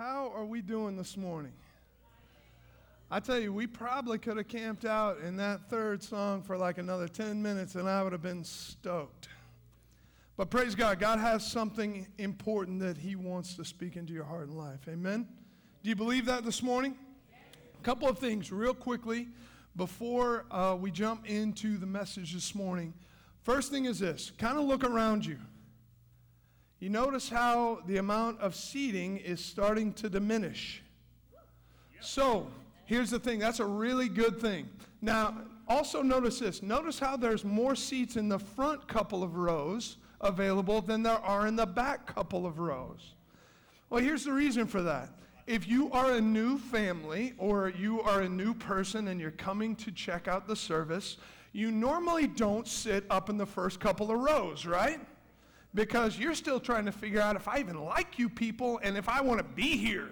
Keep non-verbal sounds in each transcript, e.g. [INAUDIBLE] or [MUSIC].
How are we doing this morning? I tell you, we probably could have camped out in that third song for like another 10 minutes and I would have been stoked. But praise God, God has something important that He wants to speak into your heart and life. Amen? Do you believe that this morning? A couple of things, real quickly, before uh, we jump into the message this morning. First thing is this kind of look around you. You notice how the amount of seating is starting to diminish. So, here's the thing that's a really good thing. Now, also notice this. Notice how there's more seats in the front couple of rows available than there are in the back couple of rows. Well, here's the reason for that. If you are a new family or you are a new person and you're coming to check out the service, you normally don't sit up in the first couple of rows, right? Because you're still trying to figure out if I even like you people and if I want to be here.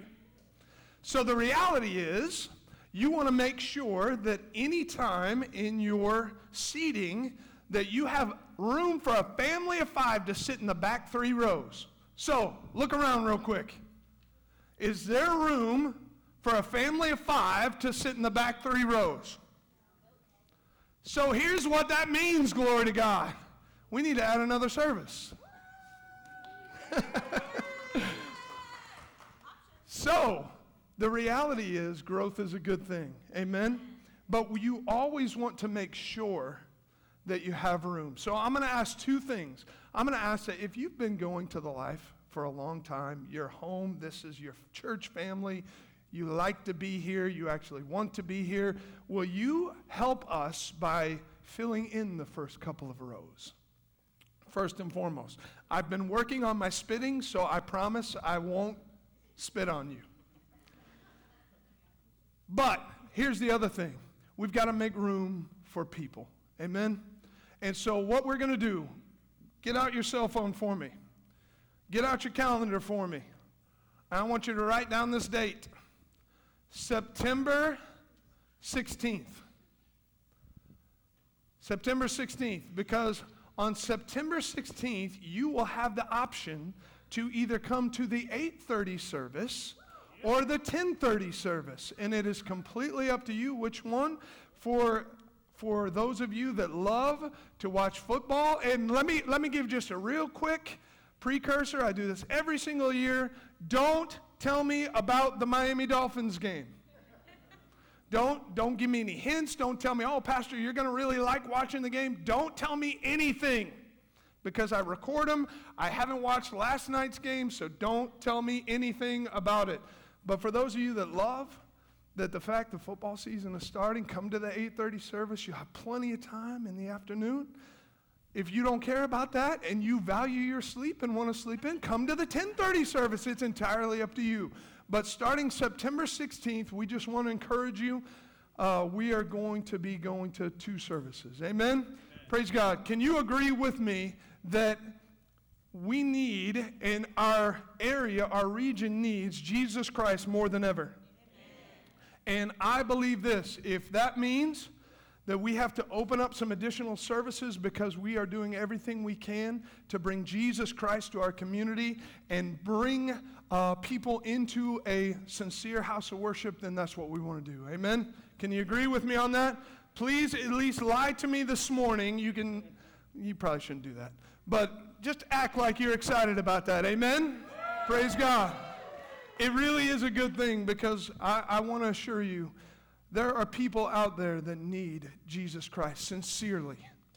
So the reality is, you want to make sure that any time in your seating that you have room for a family of five to sit in the back three rows. So look around real quick. Is there room for a family of five to sit in the back three rows? So here's what that means, glory to God. We need to add another service. [LAUGHS] so, the reality is growth is a good thing. Amen? But you always want to make sure that you have room. So, I'm going to ask two things. I'm going to ask that if you've been going to the life for a long time, you're home, this is your church family, you like to be here, you actually want to be here, will you help us by filling in the first couple of rows? First and foremost. I've been working on my spitting, so I promise I won't spit on you. But here's the other thing we've got to make room for people. Amen? And so, what we're going to do, get out your cell phone for me, get out your calendar for me. I want you to write down this date September 16th. September 16th, because on September 16th, you will have the option to either come to the 8:30 service or the 10:30 service, and it is completely up to you which one. For for those of you that love to watch football, and let me let me give just a real quick precursor. I do this every single year. Don't tell me about the Miami Dolphins game. Don't, don't give me any hints. Don't tell me, oh, Pastor, you're going to really like watching the game. Don't tell me anything because I record them. I haven't watched last night's game, so don't tell me anything about it. But for those of you that love that the fact the football season is starting, come to the 8:30 service. You have plenty of time in the afternoon. If you don't care about that and you value your sleep and want to sleep in, come to the 10:30 service. It's entirely up to you. But starting September 16th, we just want to encourage you. Uh, we are going to be going to two services. Amen? Amen? Praise God. Can you agree with me that we need in our area, our region needs Jesus Christ more than ever? Amen. And I believe this if that means that we have to open up some additional services because we are doing everything we can to bring Jesus Christ to our community and bring uh, people into a sincere house of worship, then that's what we want to do. Amen? Can you agree with me on that? Please at least lie to me this morning. You can, you probably shouldn't do that, but just act like you're excited about that. Amen? Praise God. It really is a good thing because I, I want to assure you there are people out there that need Jesus Christ sincerely,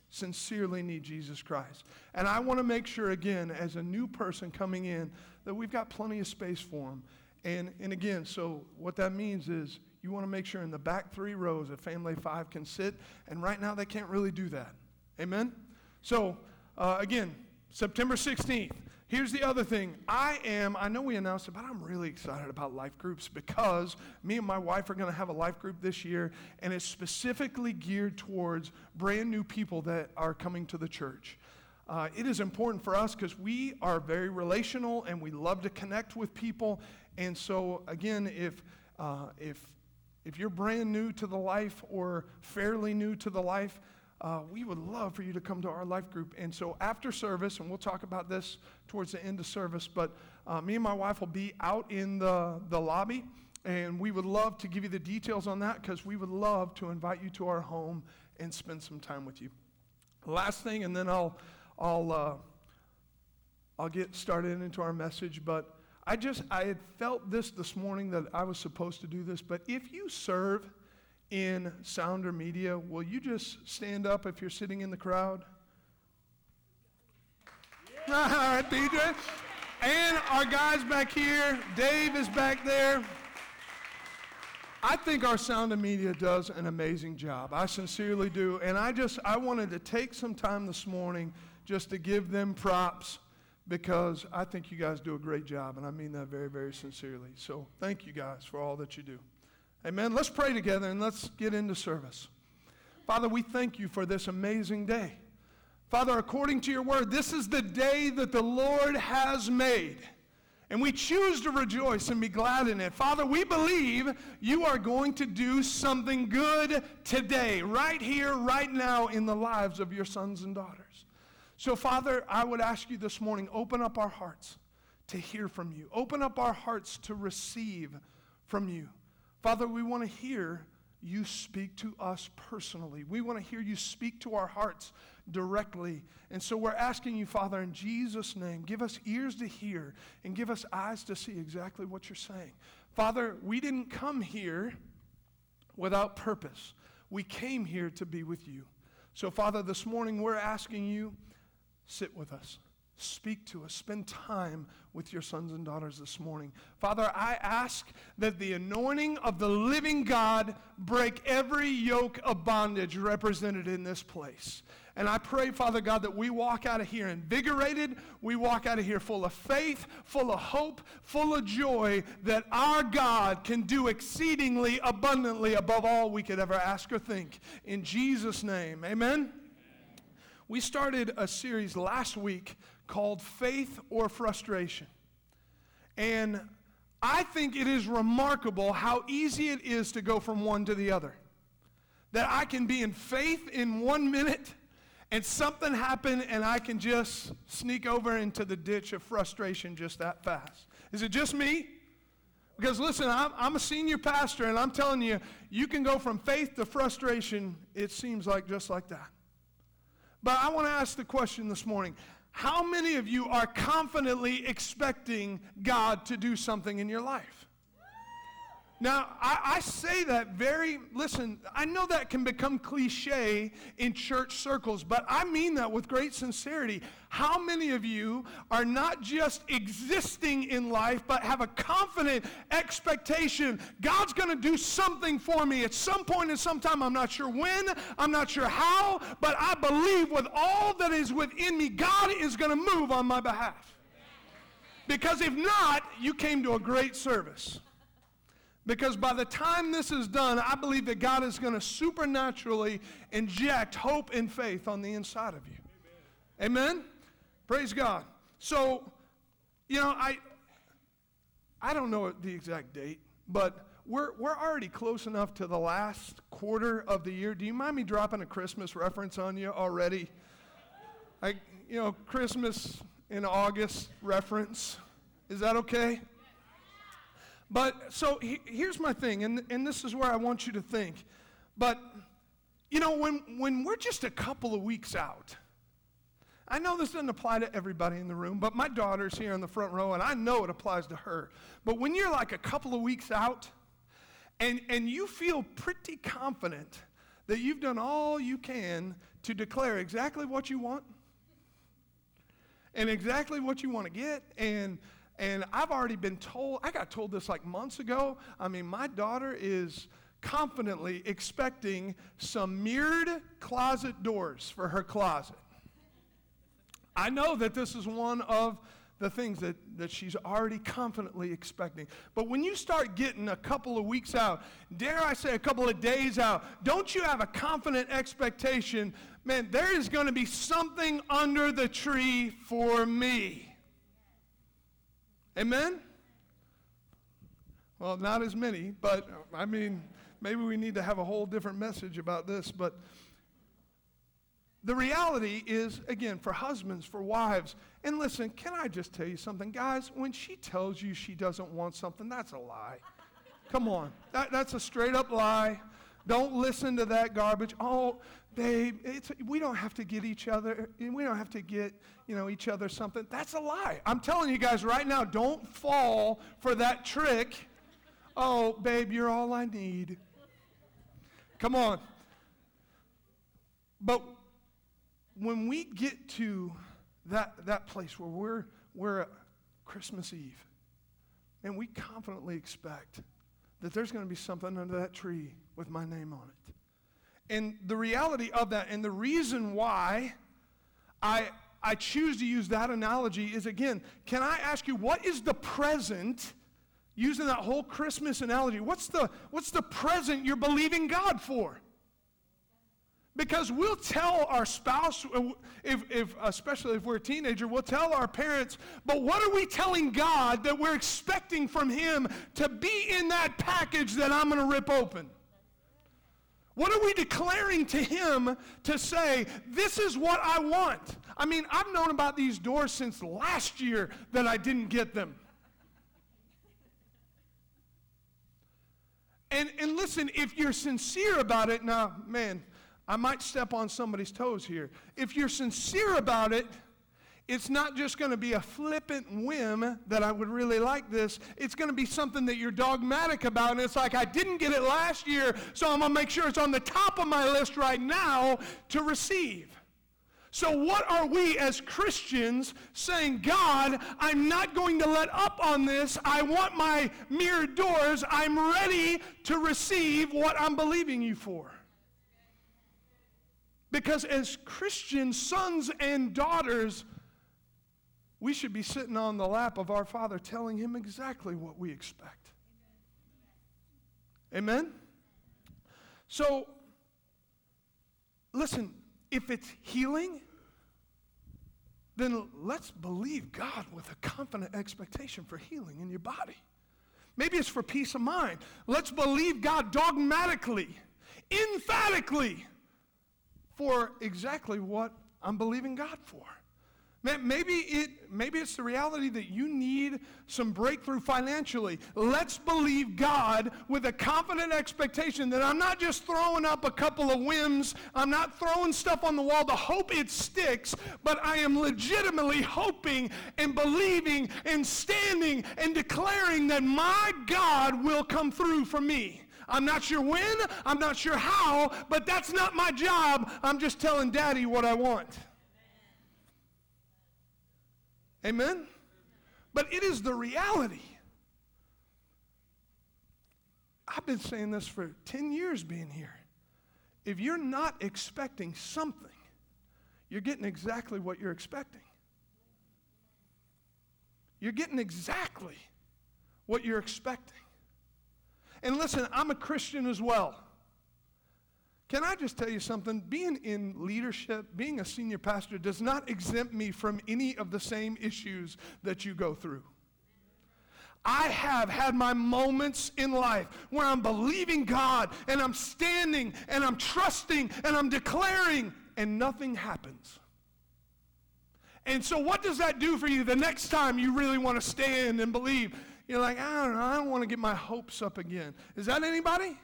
sincerely need Jesus Christ. And I want to make sure, again, as a new person coming in, that we've got plenty of space for them. And, and again, so what that means is you want to make sure in the back three rows a family five can sit. And right now they can't really do that. Amen? So, uh, again, September 16th. Here's the other thing. I am, I know we announced it, but I'm really excited about life groups because me and my wife are going to have a life group this year, and it's specifically geared towards brand new people that are coming to the church. Uh, it is important for us because we are very relational and we love to connect with people. And so, again, if, uh, if, if you're brand new to the life or fairly new to the life, uh, we would love for you to come to our life group. And so after service, and we'll talk about this towards the end of service, but uh, me and my wife will be out in the, the lobby, and we would love to give you the details on that because we would love to invite you to our home and spend some time with you. Last thing, and then I'll, I'll, uh, I'll get started into our message, but I just, I had felt this this morning that I was supposed to do this, but if you serve in sound or media, will you just stand up if you're sitting in the crowd? Yeah. [LAUGHS] All right, DJ. And our guys back here, Dave is back there. I think our sound and media does an amazing job. I sincerely do. And I just, I wanted to take some time this morning just to give them props because I think you guys do a great job, and I mean that very, very sincerely. So thank you guys for all that you do. Amen. Let's pray together and let's get into service. Father, we thank you for this amazing day. Father, according to your word, this is the day that the Lord has made. And we choose to rejoice and be glad in it. Father, we believe you are going to do something good today, right here, right now, in the lives of your sons and daughters. So, Father, I would ask you this morning open up our hearts to hear from you, open up our hearts to receive from you. Father, we want to hear you speak to us personally. We want to hear you speak to our hearts directly. And so we're asking you, Father, in Jesus' name, give us ears to hear and give us eyes to see exactly what you're saying. Father, we didn't come here without purpose. We came here to be with you. So, Father, this morning we're asking you Sit with us. Speak to us. Spend time with your sons and daughters this morning. Father, I ask that the anointing of the living God break every yoke of bondage represented in this place. And I pray, Father God, that we walk out of here invigorated. We walk out of here full of faith, full of hope, full of joy that our God can do exceedingly abundantly above all we could ever ask or think. In Jesus' name, amen. We started a series last week called Faith or Frustration. And I think it is remarkable how easy it is to go from one to the other. That I can be in faith in one minute and something happen and I can just sneak over into the ditch of frustration just that fast. Is it just me? Because listen, I'm, I'm, a senior pastor and I'm telling you, you can go from faith to frustration, it seems like just like that. But I want to ask the question this morning how many of you are confidently expecting God to do something in your life? Now, I, I, say that very, listen, I know that can become cliche in church circles, but I mean that with great sincerity. How many of you are not just existing in life, but have a confident expectation God's going to do something for me at some point in some time? I'm not sure when, I'm not sure how, but I believe with all that is within me, God is going to move on my behalf. Because if not, you came to a great service. Because by the time this is done, I believe that God is going to supernaturally inject hope and faith on the inside of you. Amen? Amen? Praise God. So, you know, I I don't know the exact date, but we're, we're already close enough to the last quarter of the year. Do you mind me dropping a Christmas reference on you already? Like, you know, Christmas in August reference. Is that okay? But so he, here's my thing, and, and this is where I want you to think. But, you know, when, when we're just a couple of weeks out, I know this doesn't apply to everybody in the room, but my daughter's here in the front row, and I know it applies to her. But when you're like a couple of weeks out, and, and you feel pretty confident that you've done all you can to declare exactly what you want and exactly what you want to get and and I've already been told, I got told this like months ago. I mean, my daughter is confidently expecting some mirrored closet doors for her closet. I know that this is one of the things that, that she's already confidently expecting. But when you start getting a couple of weeks out, dare I say a couple of days out, don't you have a confident expectation, man, there is going to be something under the tree for me? Amen? Well, not as many, but I mean, maybe we need to have a whole different message about this. But the reality is, again, for husbands, for wives, and listen, can I just tell you something? Guys, when she tells you she doesn't want something, that's a lie. Come on. That, that's a straight up lie. Don't listen to that garbage. Oh, babe, we don't have to get each other, we don't have to get, you know, each other something. That's a lie. I'm telling you guys right now, don't fall for that trick. Oh, babe, you're all I need. Come on. But when we get to that, that place where we're, we're at Christmas Eve, and we confidently expect that there's going to be something under that tree with my name on it. And the reality of that, and the reason why I, I choose to use that analogy is again, can I ask you, what is the present? Using that whole Christmas analogy, what's the, what's the present you're believing God for? Because we'll tell our spouse, if, if, especially if we're a teenager, we'll tell our parents, but what are we telling God that we're expecting from Him to be in that package that I'm going to rip open? What are we declaring to Him to say, this is what I want? I mean, I've known about these doors since last year that I didn't get them. And, and listen, if you're sincere about it, now, man, I might step on somebody's toes here. If you're sincere about it, it's not just going to be a flippant whim that I would really like this. It's going to be something that you're dogmatic about. And it's like, I didn't get it last year, so I'm going to make sure it's on the top of my list right now to receive. So, what are we as Christians saying? God, I'm not going to let up on this. I want my mirrored doors. I'm ready to receive what I'm believing you for. Because as Christian sons and daughters, we should be sitting on the lap of our Father telling him exactly what we expect. Amen? So, listen, if it's healing, then let's believe God with a confident expectation for healing in your body. Maybe it's for peace of mind. Let's believe God dogmatically, emphatically for exactly what I'm believing God for. Maybe, it, maybe it's the reality that you need some breakthrough financially. Let's believe God with a confident expectation that I'm not just throwing up a couple of whims, I'm not throwing stuff on the wall to hope it sticks, but I am legitimately hoping and believing and standing and declaring that my God will come through for me. I'm not sure when, I'm not sure how, but that's not my job. I'm just telling daddy what I want. Amen? But it is the reality. I've been saying this for 10 years being here. If you're not expecting something, you're getting exactly what you're expecting. You're getting exactly what you're expecting. And listen, I'm a Christian as well. Can I just tell you something? Being in leadership, being a senior pastor, does not exempt me from any of the same issues that you go through. I have had my moments in life where I'm believing God and I'm standing and I'm trusting and I'm declaring and nothing happens. And so, what does that do for you the next time you really want to stand and believe? You're like, I don't know, I don't want to get my hopes up again. Is that anybody?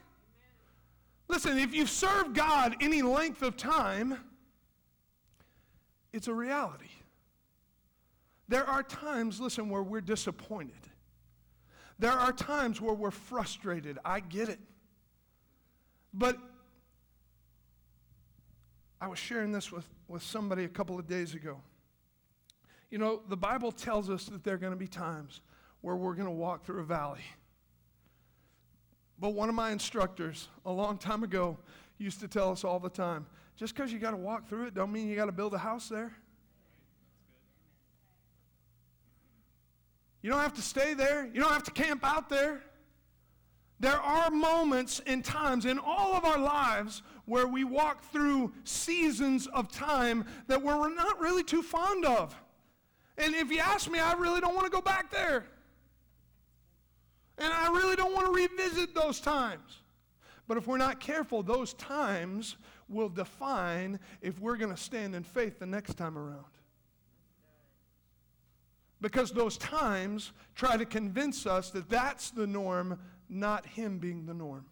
Listen, if you've served God any length of time, it's a reality. There are times, listen, where we're disappointed. There are times where we're frustrated. I get it. But I was sharing this with, with somebody a couple of days ago. You know, the Bible tells us that there are going to be times where we're going to walk through a valley. But one of my instructors a long time ago used to tell us all the time just because you got to walk through it don't mean you got to build a house there. You don't have to stay there. You don't have to camp out there. There are moments and times in all of our lives where we walk through seasons of time that we're not really too fond of. And if you ask me, I really don't want to go back there. And I really don't want to revisit those times. But if we're not careful, those times will define if we're going to stand in faith the next time around. Because those times try to convince us that that's the norm, not Him being the norm.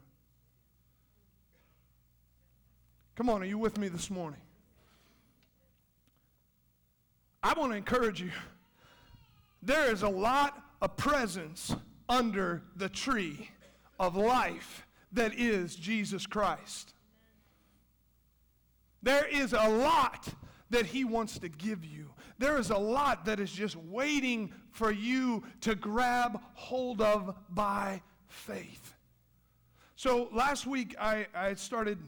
Come on, are you with me this morning? I want to encourage you. There is a lot of presents under the tree of life that is Jesus Christ. There is a lot that He wants to give you. There is a lot that is just waiting for you to grab hold of by faith. So last week I, I started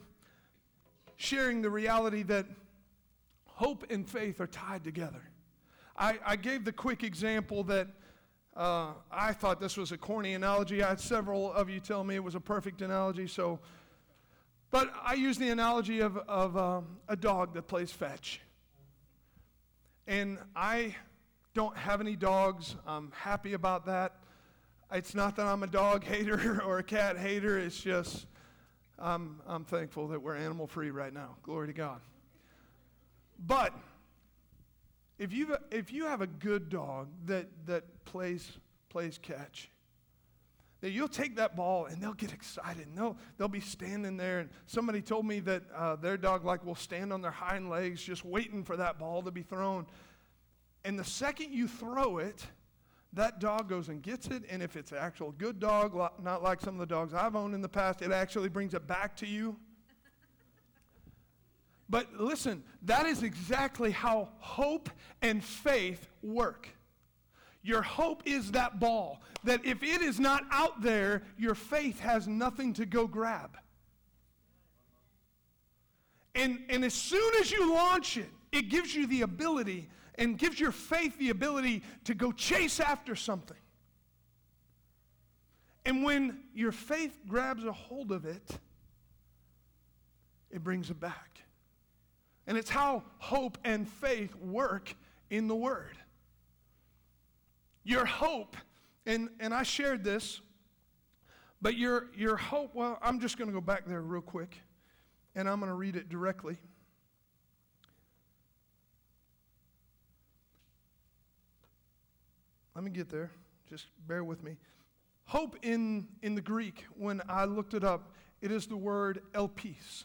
sharing the reality that hope and faith are tied together. I, I gave the quick example that uh, I thought this was a corny analogy. I had several of you tell me it was a perfect analogy, so. But I use the analogy of, of um, a dog that plays fetch. And I don't have any dogs. I'm happy about that. It's not that I'm a dog hater [LAUGHS] or a cat hater. It's just I'm, I'm thankful that we're animal free right now. Glory to God. But if you if you have a good dog that that plays plays catch, that you'll take that ball and they'll get excited and they'll they'll be standing there. And somebody told me that uh, their dog like will stand on their hind legs just waiting for that ball to be thrown, and the second you throw it. That dog goes and gets it, and if it's an actual good dog, not like some of the dogs I've owned in the past, it actually brings it back to you but listen, that is exactly how hope and faith work. Your hope is that ball, that if it is not out there, your faith has nothing to go grab. And, and as soon as you launch it, it gives you the ability and gives your faith the ability to go chase after something. And when your faith grabs a hold of it, it brings it back. And it's how hope and faith work in the Word. Your hope, and, and I shared this, but your, your hope, well, I'm just going to go back there real quick, and I'm going to read it directly. Let me get there. Just bear with me. Hope in, in the Greek, when I looked it up, it is the word elpis.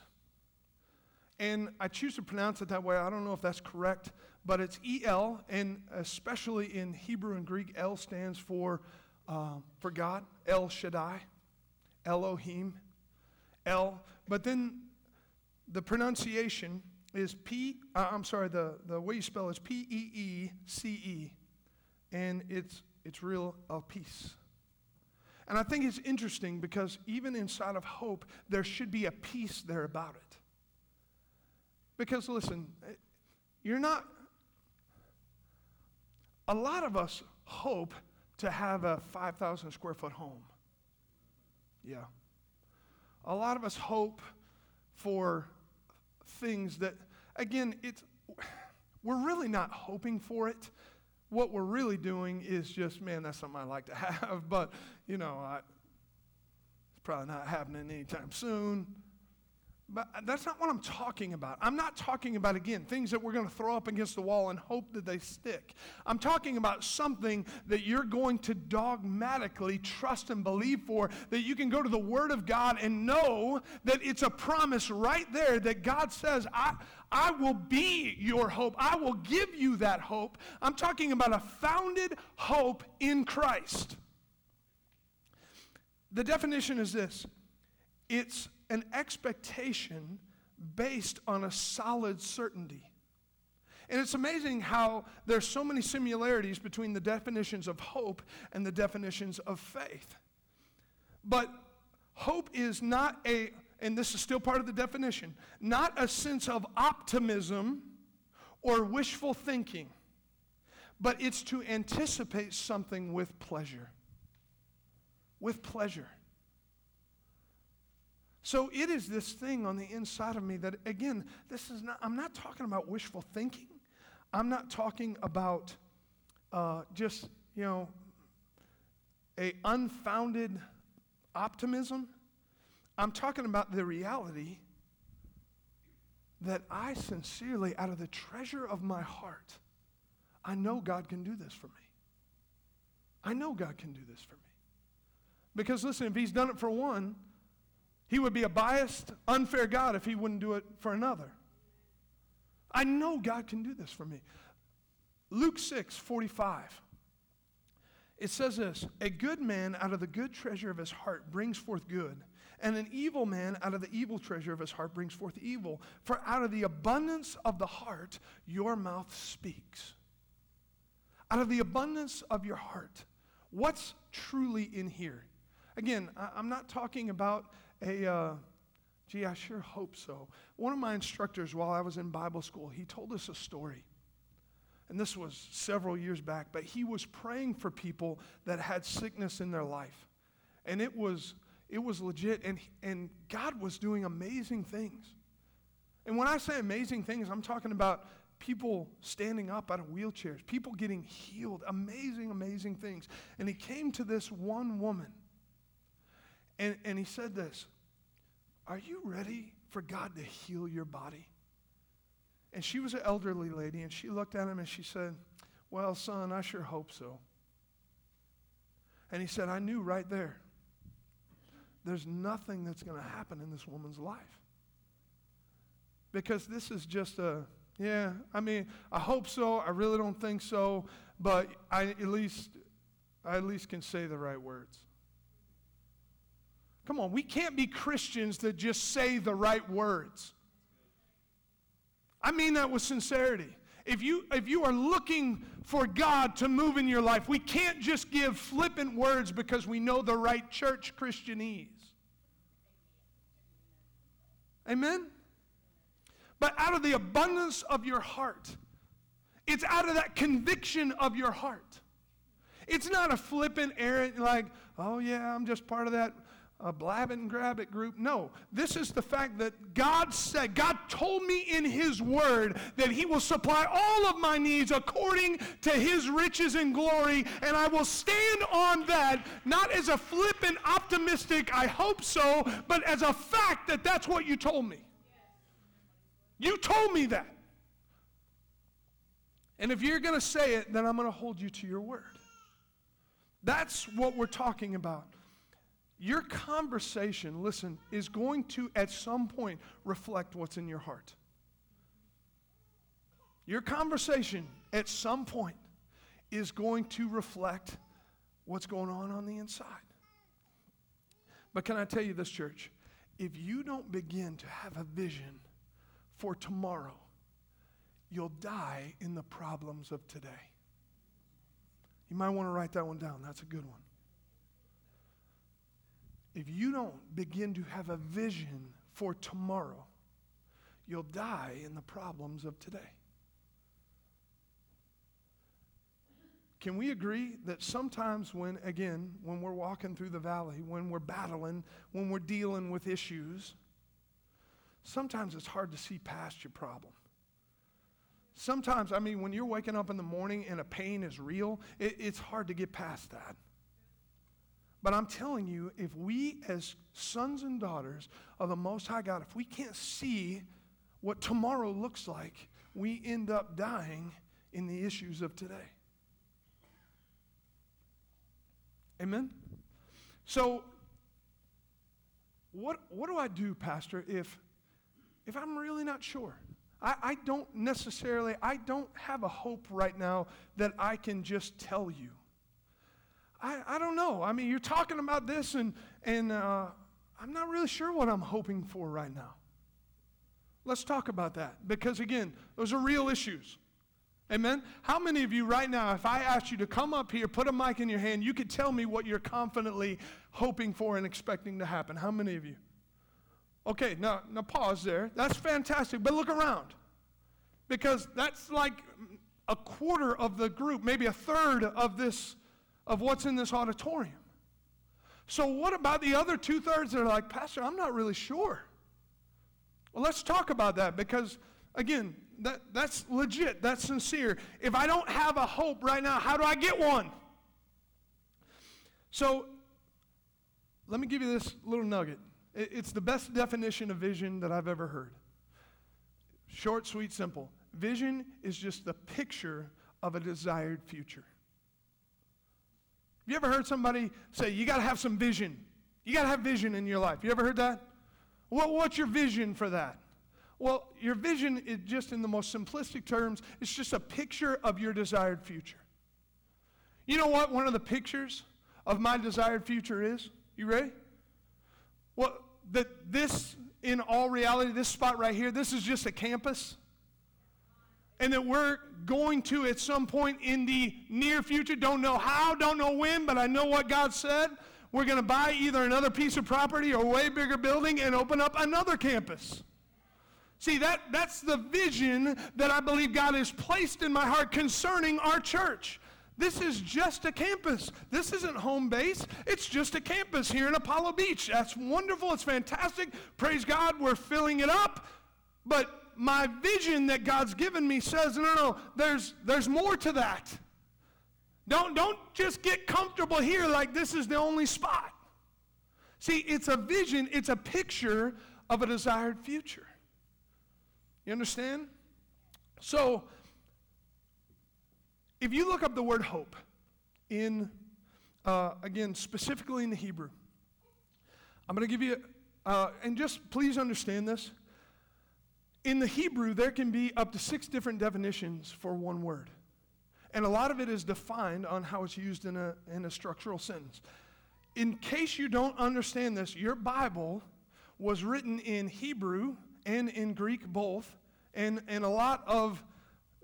And I choose to pronounce it that way. I don't know if that's correct, but it's EL, and especially in Hebrew and Greek, L stands for, uh, for God, El Shaddai, Elohim, El. But then the pronunciation is P, uh, I'm sorry, the, the way you spell is P E E C E, and it's, it's real El Peace. And I think it's interesting because even inside of hope, there should be a peace there about it. Because listen, you're not, a lot of us hope to have a 5,000 square foot home. Yeah. A lot of us hope for things that, again, it's, we're really not hoping for it. What we're really doing is just, man, that's something I'd like to [LAUGHS] have, but, you know, I, it's probably not happening anytime soon. But that's not what I'm talking about. I'm not talking about, again, things that we're going to throw up against the wall and hope that they stick. I'm talking about something that you're going to dogmatically trust and believe for, that you can go to the Word of God and know that it's a promise right there that God says, I, I will be your hope. I will give you that hope. I'm talking about a founded hope in Christ. The definition is this it's an expectation based on a solid certainty. And it's amazing how there's so many similarities between the definitions of hope and the definitions of faith. But hope is not a, and this is still part of the definition, not a sense of optimism or wishful thinking, but it's to anticipate something with pleasure. With pleasure. So it is this thing on the inside of me that, again, this is not, I'm not talking about wishful thinking. I'm not talking about uh, just, you know, a unfounded optimism. I'm talking about the reality that I sincerely, out of the treasure of my heart, I know God can do this for me. I know God can do this for me. Because listen, if He's done it for one, He would be a biased, unfair God if He wouldn't do it for another. I know God can do this for me. Luke 6 45. It says this A good man out of the good treasure of his heart brings forth good, and an evil man out of the evil treasure of his heart brings forth evil. For out of the abundance of the heart, your mouth speaks. Out of the abundance of your heart, what's truly in here? Again, I'm not talking about a, uh, gee, I sure hope so. One of my instructors while I was in Bible school, he told us a story and this was several years back, but he was praying for people that had sickness in their life. And it was, it was legit, and, and God was doing amazing things. And when I say amazing things, I'm talking about people standing up out of wheelchairs, people getting healed, amazing, amazing things. And he came to this one woman, and, and he said this Are you ready for God to heal your body? And she was an elderly lady, and she looked at him and she said, Well, son, I sure hope so. And he said, I knew right there, there's nothing that's going to happen in this woman's life. Because this is just a, yeah, I mean, I hope so. I really don't think so, but I at least, I at least can say the right words. Come on, we can't be Christians that just say the right words. I mean that with sincerity. If you, if you are looking for God to move in your life, we can't just give flippant words because we know the right church Christianese. Amen? But out of the abundance of your heart, it's out of that conviction of your heart. It's not a flippant, errant, like, oh yeah, I'm just part of that a blab and grab it group. No, this is the fact that God said, God told me in His Word that He will supply all of my needs according to His riches and glory, and I will stand on that, not as a flippant, optimistic, I hope so, but as a fact that that's what you told me. You told me that. And if you're going to say it, then I'm going to hold you to your word. That's what we're talking about. Your conversation, listen, is going to at some point reflect what's in your heart. Your conversation at some point is going to reflect what's going on on the inside. But can I tell you this, church? If you don't begin to have a vision for tomorrow, you'll die in the problems of today. You might want to write that one down. That's a good one if you don't begin to have a vision for tomorrow, you'll die in the problems of today. Can we agree that sometimes, when, again, when we're walking through the valley, when we're battling, when we're dealing with issues, sometimes it's hard to see past your problem. Sometimes, I mean, when you're waking up in the morning and a pain is real, it, it's hard to get past that. But I'm telling you, if we, as sons and daughters of the Most High God, if we can't see what tomorrow looks like, we end up dying in the issues of today. Amen? So, what, what do I do, Pastor, if, if I'm really not sure? I, I don't necessarily, I don't have a hope right now that I can just tell you. I, I don't know. I mean, you're talking about this, and, and uh, I'm not really sure what I'm hoping for right now. Let's talk about that because, again, those are real issues. Amen? How many of you right now, if I asked you to come up here, put a mic in your hand, you could tell me what you're confidently hoping for and expecting to happen? How many of you? Okay, now, now pause there. That's fantastic, but look around. Because that's like a quarter of the group, maybe a third of this of what's in this auditorium. So, what about the other two thirds that are like, Pastor, I'm not really sure? Well, let's talk about that because, again, that, that's legit, that's sincere. If I don't have a hope right now, how do I get one? So, let me give you this little nugget. It's the best definition of vision that I've ever heard. Short, sweet, simple. Vision is just the picture of a desired future. Have you ever heard somebody say, you got to have some vision? You got to have vision in your life. You ever heard that? What, what's your vision for that? Well, your vision is just in the most simplistic terms, it's just a picture of your desired future. You know what one of the pictures of my desired future is? You ready? Well, that this, in all reality, this spot right here, this is just a campus. And that we're going to, at some point in the near future, don't know how, don't know when, but I know what God said. We're going to buy either another piece of property or a way bigger building and open up another campus. See, that, that's the vision that I believe God has placed in my heart concerning our church. This is just a campus. This isn't home base. It's just a campus here in Apollo Beach. That's wonderful. It's fantastic. Praise God, we're filling it up. But my vision that God's given me says, no, no, there's, there's more to that. Don't, don't just get comfortable here like this is the only spot. See, it's a vision, it's a picture of a desired future. You understand? So, if you look up the word hope in, uh, again, specifically in the Hebrew, I'm going to give you, uh, and just please understand this. In the Hebrew, there can be up to six different definitions for one word. And a lot of it is defined on how it's used in a, in a structural sentence. In case you don't understand this, your Bible was written in Hebrew and in Greek both, and, and a lot of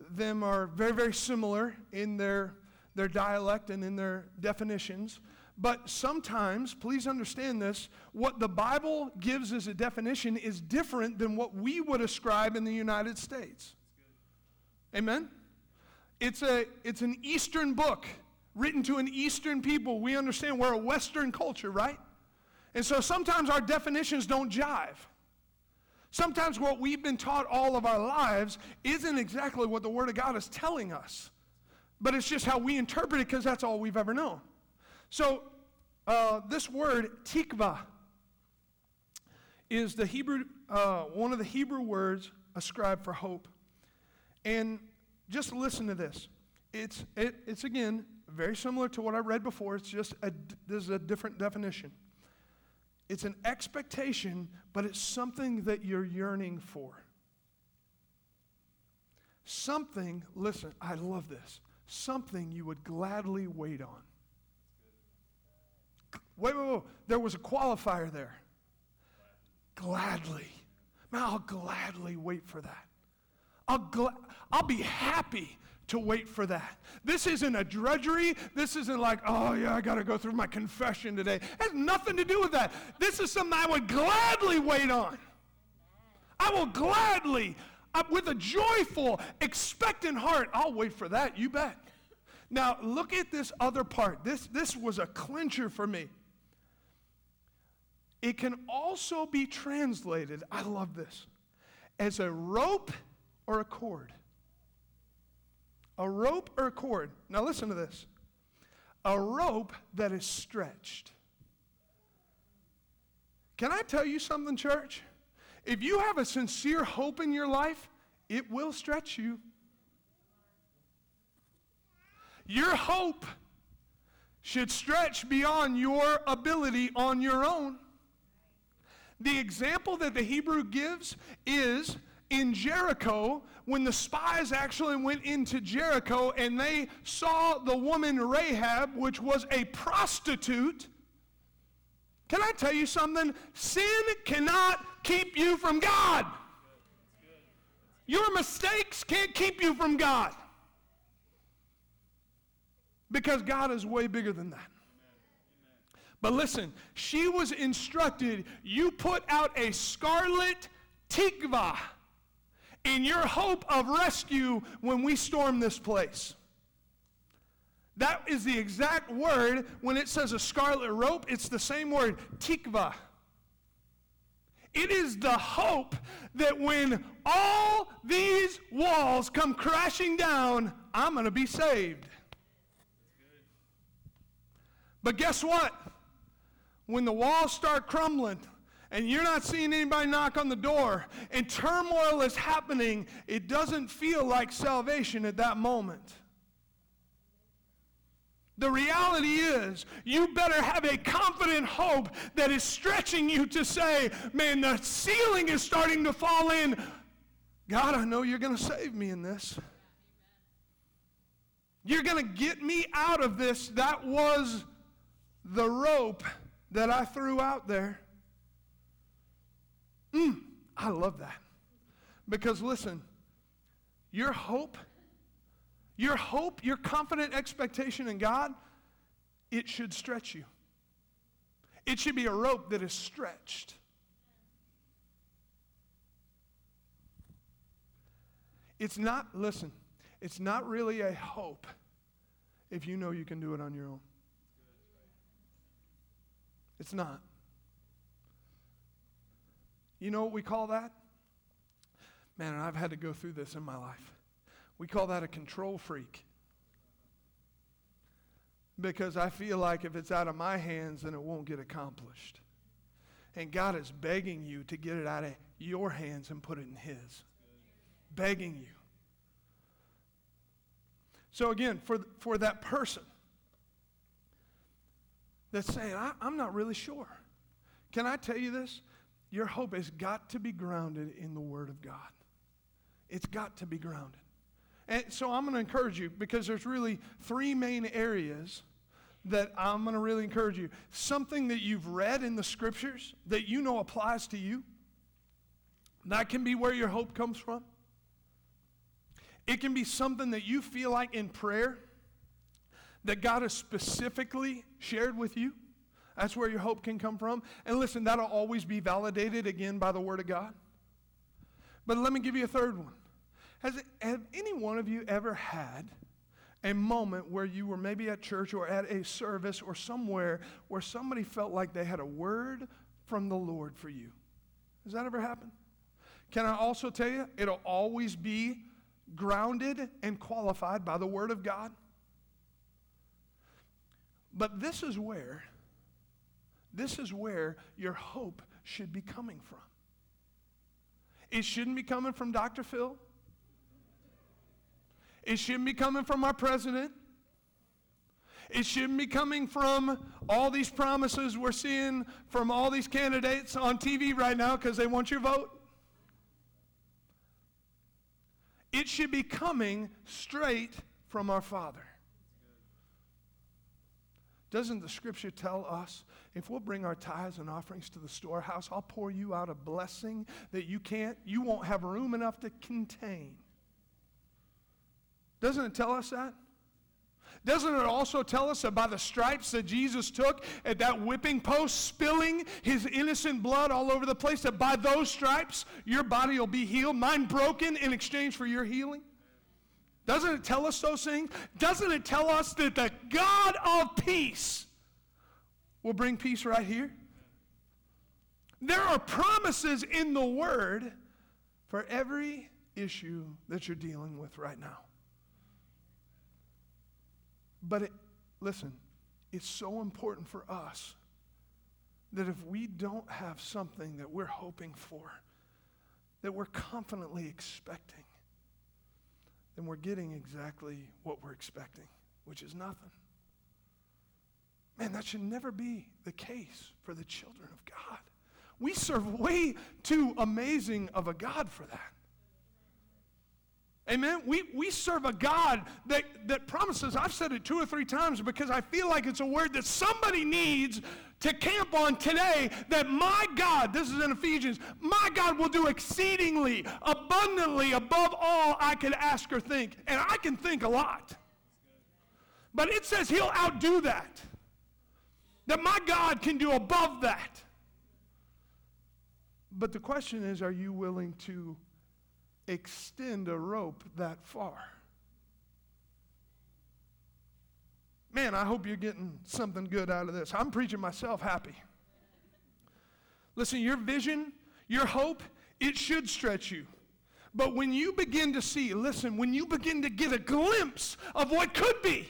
them are very, very similar in their, their dialect and in their definitions. But sometimes, please understand this, what the Bible gives as a definition is different than what we would ascribe in the United States. Amen? It's, a, it's an Eastern book written to an Eastern people. We understand we're a Western culture, right? And so sometimes our definitions don't jive. Sometimes what we've been taught all of our lives isn't exactly what the Word of God is telling us, but it's just how we interpret it because that's all we've ever known. So, uh, this word, tikva, is the Hebrew, uh, one of the Hebrew words ascribed for hope. And just listen to this. It's, it, it's again very similar to what I read before. It's just a, there's a different definition. It's an expectation, but it's something that you're yearning for. Something, listen, I love this. Something you would gladly wait on. Wait, wait, wait. There was a qualifier there. Gladly. Man, I'll gladly wait for that. I'll, gla- I'll be happy to wait for that. This isn't a drudgery. This isn't like, oh, yeah, I got to go through my confession today. It has nothing to do with that. This is something I would gladly wait on. I will gladly, with a joyful, expectant heart, I'll wait for that. You bet. Now, look at this other part. This, this was a clincher for me. It can also be translated, I love this, as a rope or a cord. A rope or a cord. Now listen to this. A rope that is stretched. Can I tell you something, church? If you have a sincere hope in your life, it will stretch you. Your hope should stretch beyond your ability on your own. The example that the Hebrew gives is in Jericho, when the spies actually went into Jericho and they saw the woman Rahab, which was a prostitute, can I tell you something? Sin cannot keep you from God. Your mistakes can't keep you from God. Because God is way bigger than that. But listen, she was instructed you put out a scarlet tikva in your hope of rescue when we storm this place. That is the exact word when it says a scarlet rope, it's the same word, tikva. It is the hope that when all these walls come crashing down, I'm going to be saved. But guess what? When the walls start crumbling and you're not seeing anybody knock on the door, and turmoil is happening, it doesn't feel like salvation at that moment. The reality is, you better have a confident hope that is stretching you to say, man, the ceiling is starting to fall in. God, I know you're going to save me in this. You're going to get me out of this. That was the rope that I threw out there. Mm, I love that. Because listen, your hope, your hope, your confident expectation in God, it should stretch you. It should be a rope that is stretched. It's not, listen, it's not really a hope if you know you can do it on your own. It's not. You know what we call that? Man, and I've had to go through this in my life. We call that a control freak. Because I feel like if it's out of my hands, then it won't get accomplished. And God is begging you to get it out of your hands and put it in His. Begging you. So, again, for, for that person that's saying, I, I'm not really sure, can I tell you this? Your hope has got to be grounded in the Word of God. It's got to be grounded. And so I'm going to encourage you because there's really three main areas that I'm going to really encourage you. Something that you've read in the scriptures that you know applies to you. That can be where your hope comes from. It can be something that you feel like in prayer that God has specifically shared with you. That's where your hope can come from. And listen, that'll always be validated again by the Word of God. But let me give you a third one. Has have any one of you ever had a moment where you were maybe at church or at a service or somewhere where somebody felt like they had a word from the Lord for you? Has that ever happened? Can I also tell you, it'll always be grounded and qualified by the Word of God. But this is where this is where your hope should be coming from. It shouldn't be coming from Dr. Phil. It shouldn't be coming from our president. It shouldn't be coming from all these promises we're seeing from all these candidates on TV right now because they want your vote. It should be coming straight from our Father. Doesn't the scripture tell us if we'll bring our tithes and offerings to the storehouse, I'll pour you out a blessing that you can't, you won't have room enough to contain? Doesn't it tell us that? Doesn't it also tell us about the stripes that Jesus took at that whipping post, spilling his innocent blood all over the place, that by those stripes your body will be healed, mine broken in exchange for your healing? Doesn't it tell us those things? Doesn't it tell us that the God of peace will bring peace right here? There are promises in the Word for every issue that you're dealing with right now. But it, listen, it's so important for us that if we don't have something that we're hoping for, that we're confidently expecting, then we're getting exactly what we're expecting, which is nothing. Man, that should never be the case for the children of God. We serve way too amazing of a God for that. Amen. We, we serve a God that, that promises, I've said it two or three times because I feel like it's a word that somebody needs to camp on today that my God, this is in Ephesians, my God will do exceedingly, abundantly, above all I could ask or think. And I can think a lot. But it says he'll outdo that. That my God can do above that. But the question is, are you willing to extend a rope that far. Man, I hope you're getting something good out of this. I'm preaching myself happy. Listen, your vision, your hope, it should stretch you. But when you begin to see, listen, when you begin to get a glimpse of what could be,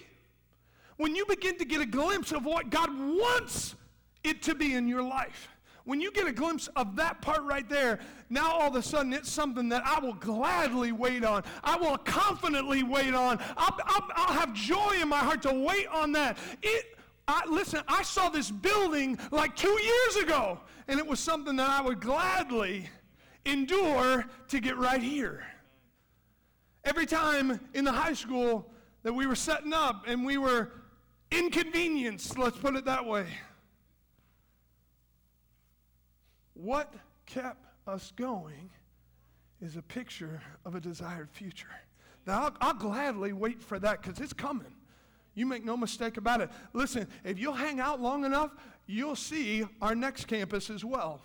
when you begin to get a glimpse of what God wants it to be in your life, when you get a glimpse of that part right there, now all of a sudden it's something that I will gladly wait on. I will confidently wait on. I'll, I'll, I'll have joy in my heart to wait on that. It, I, listen, I saw this building like two years ago, and it was something that I would gladly endure to get right here. Every time in the high school that we were setting up and we were inconvenienced, let's put it that way, what kept us going is a picture of a desired future. Now, I'll, I'll gladly wait for that because it's coming. You make no mistake about it. Listen, if you'll hang out long enough, you'll see our next campus as well.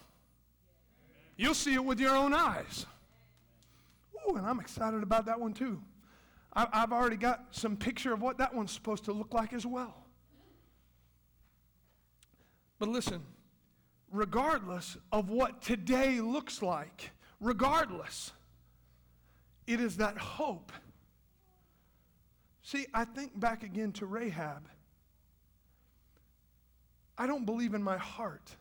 You'll see it with your own eyes. Ooh, and I'm excited about that one too. I, I've already got some picture of what that one's supposed to look like as well. But listen, regardless of what today looks like, regardless, it is that hope. See, I think back again to Rahab. I don't believe in my heart.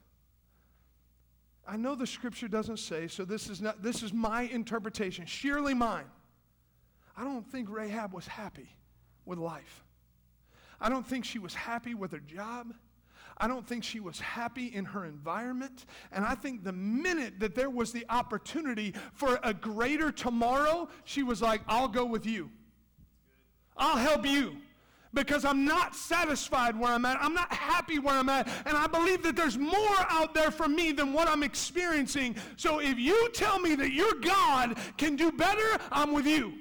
I know the scripture doesn't say, so this is not this is my interpretation, sheerly mine. I don't think Rahab was happy with life. I don't think she was happy with her job. I don't think she was happy in her environment. And I think the minute that there was the opportunity for a greater tomorrow, she was like, I'll go with you. I'll help you because I'm not satisfied where I'm at. I'm not happy where I'm at. And I believe that there's more out there for me than what I'm experiencing. So if you tell me that your God can do better, I'm with you.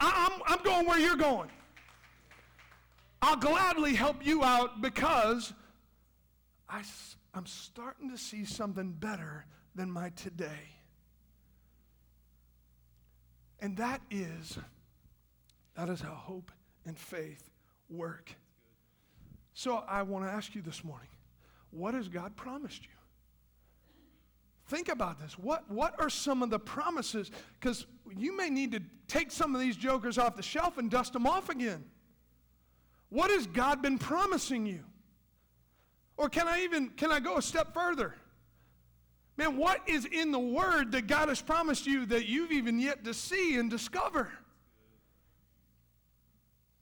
I, am I'm, I'm going where you're going. I'll gladly help you out because I, I'm starting to see something better than my today. And that is, that is how hope and faith work. So I want to ask you this morning, what has God promised you? Think about this. What, what are some of the promises? Because you may need to take some of these jokers off the shelf and dust them off again. What has God been promising you? Or can I even can I go a step further? Man, what is in the word that God has promised you that you've even yet to see and discover?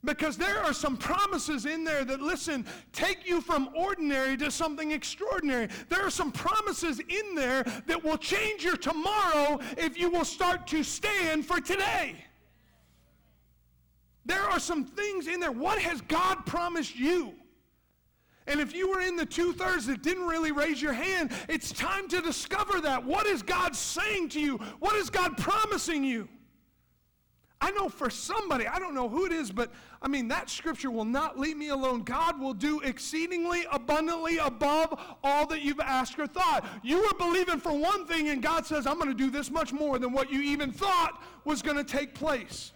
Because there are some promises in there that, listen, take you from ordinary to something extraordinary. There are some promises in there that will change your tomorrow if you will start to stand for today. There are some things in there. What has God promised you? And if you were in the two thirds that didn't really raise your hand, it's time to discover that. What is God saying to you? What is God promising you? I know for somebody, I don't know who it is, but I mean, that scripture will not leave me alone. God will do exceedingly abundantly above all that you've asked or thought. You were believing for one thing, and God says, I'm going to do this much more than what you even thought was going to take place.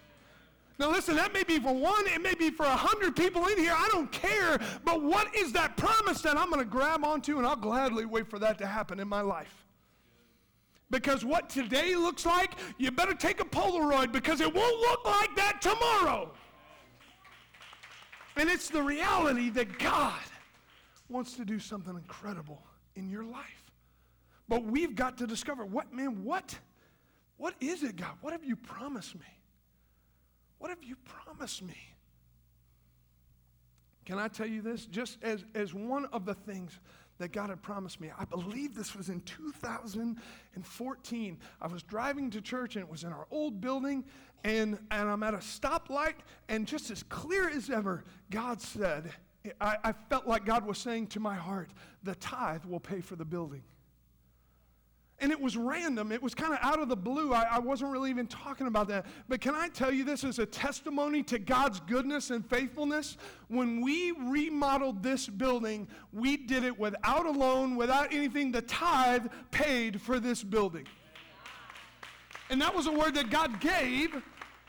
Now, listen, that may be for one, it may be for a hundred people in here. I don't care. But what is that promise that I'm going to grab onto, and I'll gladly wait for that to happen in my life? Because what today looks like, you better take a Polaroid because it won't look like that tomorrow. And it's the reality that God wants to do something incredible in your life. But we've got to discover what, man, what? What is it, God? What have you promised me? What have you promised me? Can I tell you this? Just as, as one of the things that God had promised me, I believe this was in 2014. I was driving to church and it was in our old building, and, and I'm at a stoplight, and just as clear as ever, God said, I, I felt like God was saying to my heart, the tithe will pay for the building. And it was random. It was kind of out of the blue. I, I, wasn't really even talking about that. But can I tell you this as a testimony to God's goodness and faithfulness? When we remodeled this building, we did it without a loan, without anything. The tithe paid for this building. And that was a word that God gave.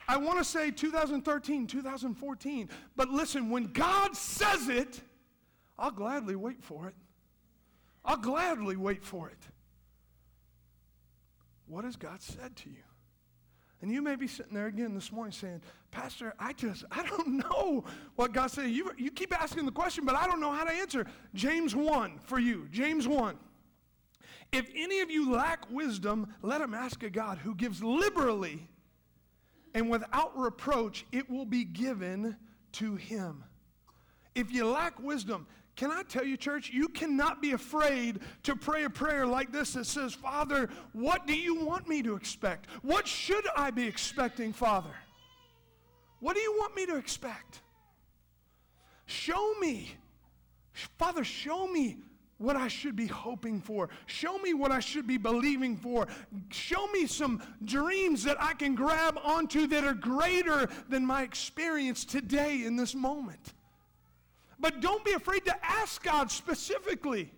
I want to say 2013, 2014. But listen, when God says it, I'll gladly wait for it. I'll gladly wait for it. What has God said to you? And you may be sitting there again this morning saying, Pastor, I just, I don't [LAUGHS] know what God said. You, you keep asking the question, but I don't know how to answer. James 1 for you. James 1. If any of you lack wisdom, let him ask a God who gives liberally and without reproach, it will be given to him. If you lack wisdom, can I tell you, church, you cannot be afraid to pray a prayer like this that says, Father, what do you want me to expect? What should I be expecting, Father? What do you want me to expect? Show me. Father, show me what I should be hoping for. Show me what I should be believing for. Show me some dreams that I can grab onto that are greater than my experience today in this moment. But don't be afraid to ask God specifically.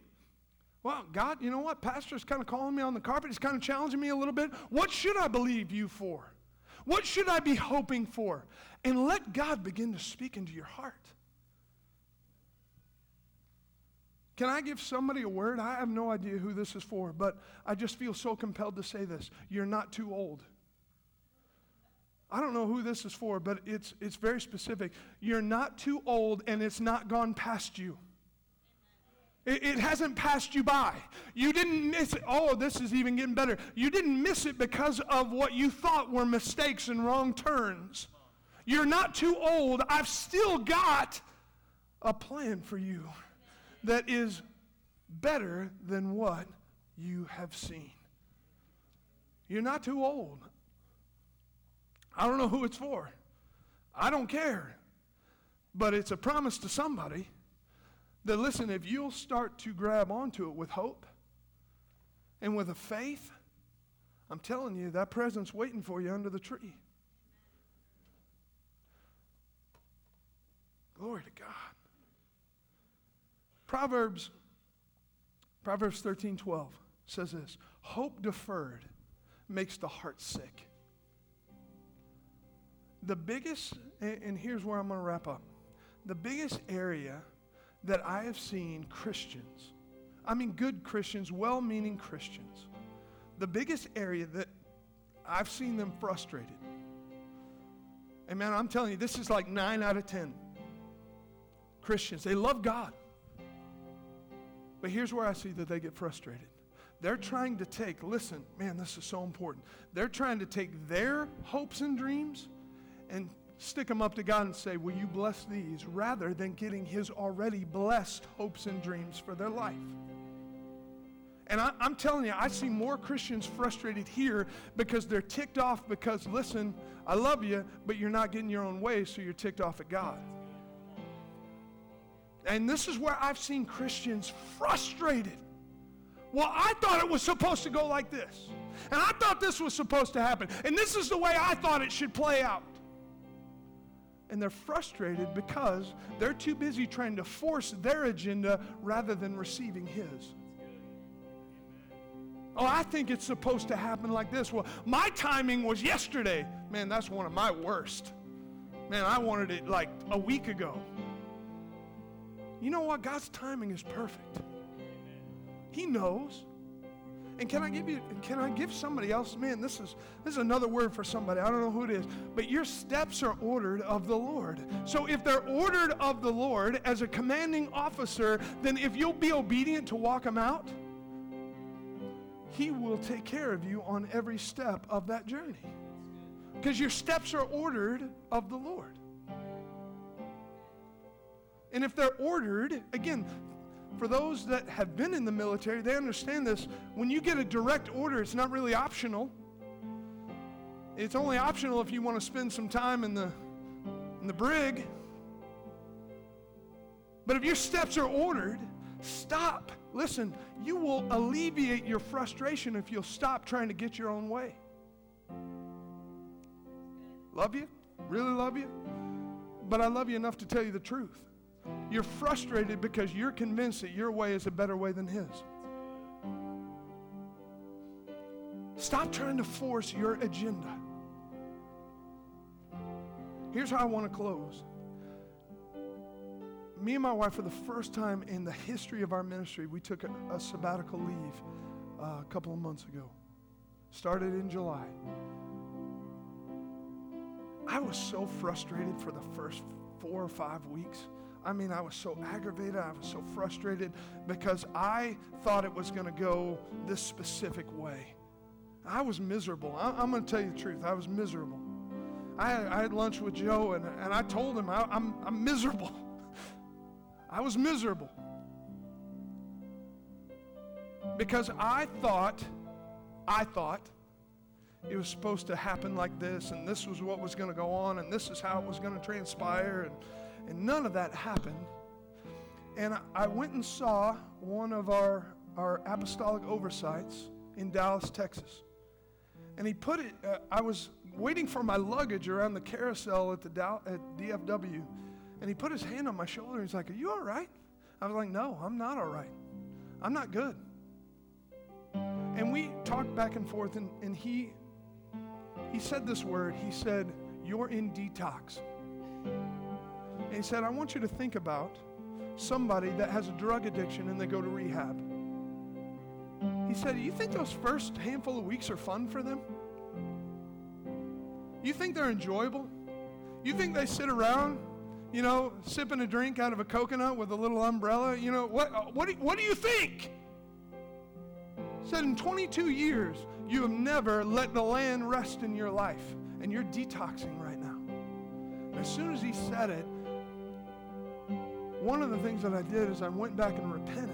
Well, God, you know what? Pastor's kind of calling me on the carpet. He's kind of challenging me a little bit. What should I believe you for? What should I be hoping for? And let God begin to speak into your heart. Can I give somebody a word? I have no idea who this is for, but I just feel so compelled to say this. You're not too old. I don't know who this is for, but it's, it's very specific. You're not too old and it's not gone past you. It, it, hasn't passed you by. You didn't miss it. Oh, this is even getting better. You didn't miss it because of what you thought were mistakes and wrong turns. You're not too old. I've still got a plan for you that is better than what you have seen. You're not too old. I don't know who it's for. I don't care. But it's a promise to somebody that, listen, if you'll start to grab onto it with hope and with a faith, I'm telling you, that present's waiting for you under the tree. Glory to God. Proverbs, Proverbs 13 12 says this Hope deferred makes the heart sick. The biggest, and here's where I'm going to wrap up the biggest area that I have seen Christians, I mean good Christians, well meaning Christians, the biggest area that I've seen them frustrated. And man, I'm telling you, this is like nine out of 10 Christians. They love God. But here's where I see that they get frustrated. They're trying to take, listen, man, this is so important. They're trying to take their hopes and dreams and stick them up to God and say, Will you bless these? rather than getting His already blessed hopes and dreams for their life. And I, am telling you, I see more Christians frustrated here because they're ticked off because, listen, I love you, but you're not getting your own way, so you're ticked off at God. And this is where I've seen Christians frustrated. Well, I thought it was supposed to go like this. And I thought this was supposed to happen. And this is the way I thought it should play out. And they're frustrated because they're too busy trying to force their agenda rather than receiving His. Oh, I think it's supposed to happen like this. Well, my timing was yesterday. Man, that's one of my worst. Man, I wanted it like a week ago. You know what? God's timing is perfect. He knows. And can I give you can I give somebody else man this is this is another word for somebody I don't know who it is but your steps are ordered of the Lord. So if they're ordered of the Lord as a commanding officer then if you'll be obedient to walk them out he will take care of you on every step of that journey. Because your steps are ordered of the Lord. And if they're ordered, again, for those that have been in the military, they understand this. When you get a direct order, it's not really optional. It's only optional if you want to spend some time in the, in the brig. But if your steps are ordered, stop. Listen, you will alleviate your frustration if you'll stop trying to get your own way. Love you, really love you, but I love you enough to tell you the truth. You're frustrated because you're convinced that your way is a better way than His. Stop trying to force your agenda. Here's how I want to close. Me and my wife, for the first time in the history of our ministry, we took a, a sabbatical leave uh, a couple of months ago. Started in July. I was so frustrated for the first four or five weeks I mean, I was so aggravated, I was so frustrated because I thought it was going to go this specific way. I was miserable. I, am going to tell you the truth. I was miserable. I I had lunch with Joe and, and I told him I, I'm, I'm miserable. [LAUGHS] I was miserable. Because I thought, I thought it was supposed to happen like this, and this was what was going to go on, and this is how it was going to transpire, and, and none of that happened. And I went and saw one of our, our apostolic oversights in Dallas, Texas. And he put it, uh, I was waiting for my luggage around the carousel at, the Dow, at DFW, and he put his hand on my shoulder and he's like, Are you all right? I was like, No, I'm not all right. I'm not good. And we talked back and forth, and, and he he said this word. He said, You're in detox. And he said, I want you to think about somebody that has a drug addiction and they go to rehab. He said, You think those first handful of weeks are fun for them? You think they're enjoyable? You think they sit around, you know, sipping a drink out of a coconut with a little umbrella? You know, what, uh, what, do, what do you think? He said in 22 years, you have never let the land rest in your life, and you're detoxing right now. And as soon as he said it, one of the things that I did is I went back and repented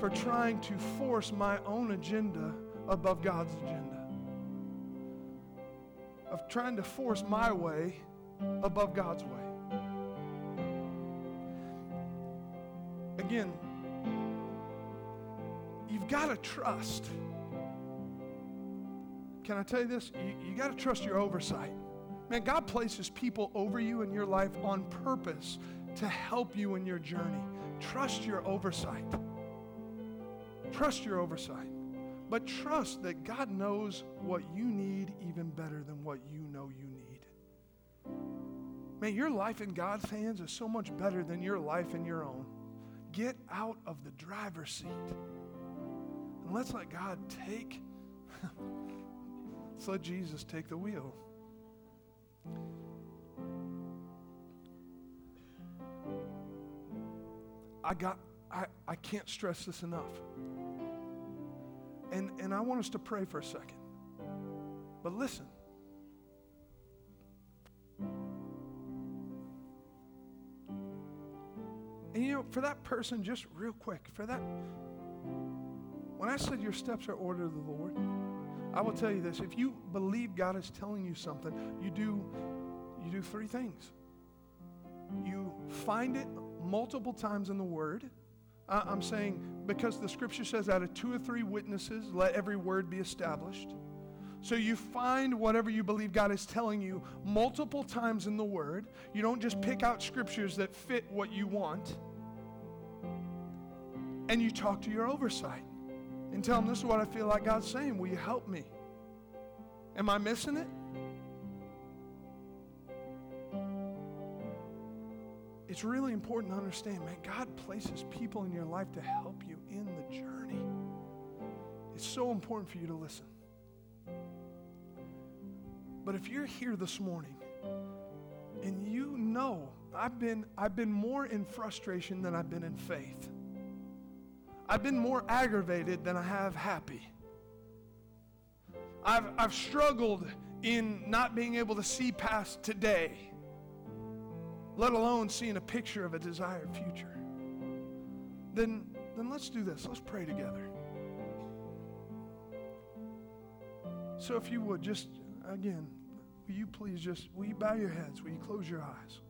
for trying to force my own agenda above God's agenda, of trying to force my way above God's way. Again, you've got to trust can I tell you this? You, you got to trust your oversight. Man, God places people over you in your life on purpose to help you in your journey. Trust your oversight. Trust your oversight. But trust that God knows what you need even better than what you know you need. Man, your life in God's hands is so much better than your life in your own. Get out of the driver's seat. And let's let God take [LAUGHS] Let's let Jesus take the wheel. I got I, I can't stress this enough. And and I want us to pray for a second. But listen. And you know, for that person, just real quick, for that, when I said your steps are ordered of the Lord, I will tell you this if you believe God is telling you something, you do, you do three things. You find it multiple times in the Word. I'm saying because the scripture says, out of two or three witnesses, let every word be established. So you find whatever you believe God is telling you multiple times in the Word. You don't just pick out scriptures that fit what you want. And you talk to your oversight and tell them this is what I feel like God's saying. Will you help me? Am I missing it? It's really important to understand, man, God places people in your life to help you in the journey. It's so important for you to listen. But if you're here this morning and you know I've been, I've been more in frustration than I've been in faith. I've been more aggravated than I have happy. I've, I've struggled in not being able to see past today, let alone seeing a picture of a desired future. Then, then let's do this. Let's pray together. So, if you would, just again, will you please just, will you bow your heads? Will you close your eyes?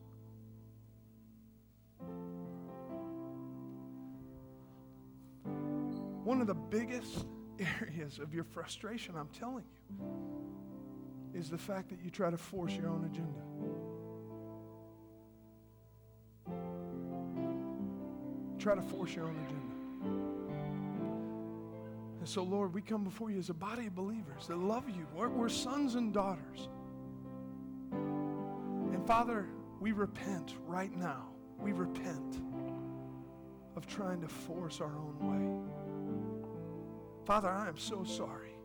One of the biggest [LAUGHS] areas of your frustration, I'm telling you, is the fact that you try to force your own agenda. Try to force your own agenda. And so, Lord, we come before you as a body of believers that love you. We're, we're sons and daughters. And Father, we repent right now. We repent of trying to force our own way. Father, I am so sorry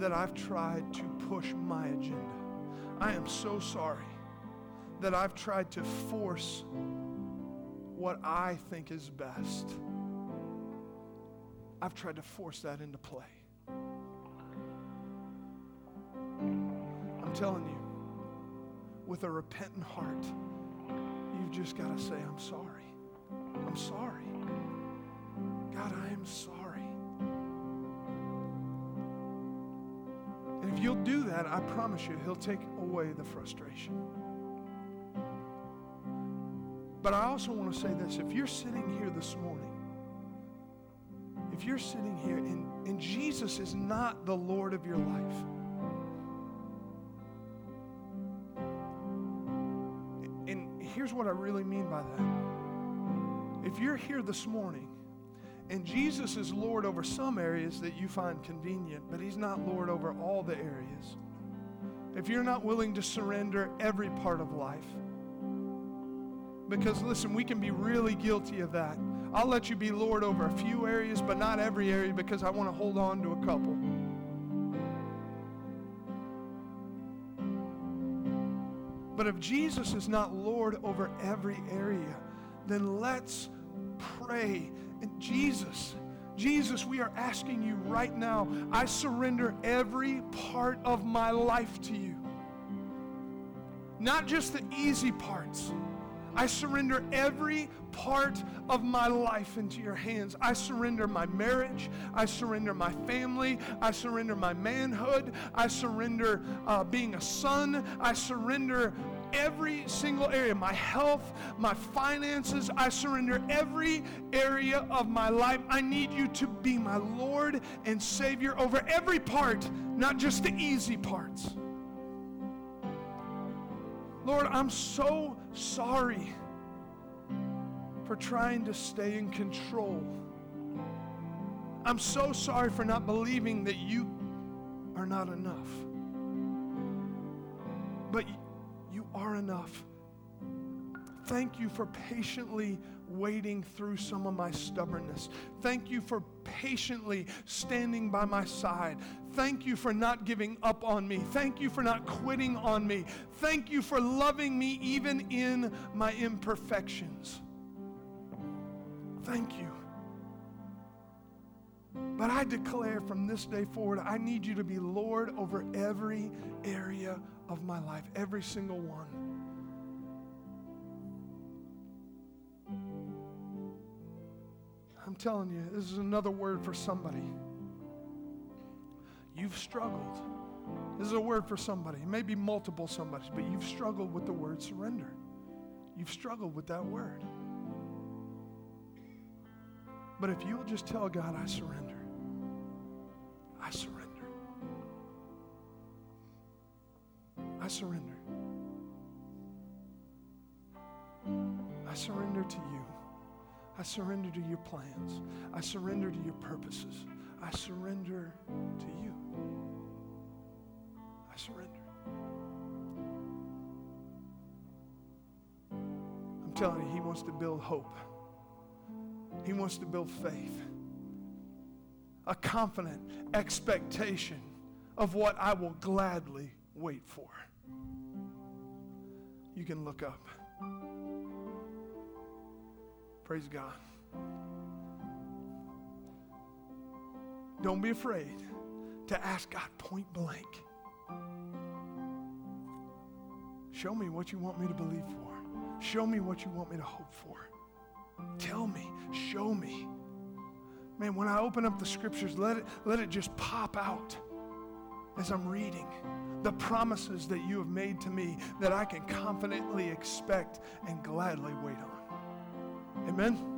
that I've tried to push my agenda. I am so sorry that I've tried to force what I think is best. I've tried to force that into play. I'm telling you, with a repentant heart, you've just got to say, I'm sorry. I'm sorry. God, I am sorry. And if you'll do that, I promise you, He'll take away the frustration. But I also want to say this if you're sitting here this morning, if you're sitting here and, and Jesus is not the Lord of your life, and here's what I really mean by that. If you're here this morning and Jesus is Lord over some areas that you find convenient, but He's not Lord over all the areas, if you're not willing to surrender every part of life, because listen, we can be really guilty of that. I'll let you be Lord over a few areas, but not every area because I want to hold on to a couple. But if Jesus is not Lord over every area, then let's pray. And Jesus, Jesus, we are asking you right now, I surrender every part of my life to you. Not just the easy parts I surrender every part of my life into your hands. I surrender my marriage. I surrender my family. I surrender my manhood. I surrender uh, being a son. I surrender every single area my health, my finances. I surrender every area of my life. I need you to be my Lord and Savior over every part, not just the easy parts. Lord, I'm so sorry for trying to stay in control. I'm so sorry for not believing that you are not enough. But you are enough. Thank you for patiently wading through some of my stubbornness. Thank you for patiently standing by my side. Thank you for not giving up on me. Thank you for not quitting on me. Thank you for loving me even in my imperfections. Thank you. But I declare from this day forward, I need you to be Lord over every area of my life, every single one. I'm telling you, this is another word for somebody. You've struggled. This is a word for somebody, maybe multiple somebodies, but you've struggled with the word surrender. You've struggled with that word. But if you'll just tell God, I surrender, I surrender, I surrender, I surrender to you. I surrender to your plans. I surrender to your purposes. I surrender to you. I surrender. I'm telling you, He wants to build hope, He wants to build faith, a confident expectation of what I will gladly wait for. You can look up. Praise God. Don't be afraid to ask God point blank. Show me what you want me to believe for. Show me what you want me to hope for. Tell me, show me. Man, when I open up the scriptures, let it, let it just pop out as I'm reading the promises that you have made to me that I can confidently expect and gladly wait on. Amen.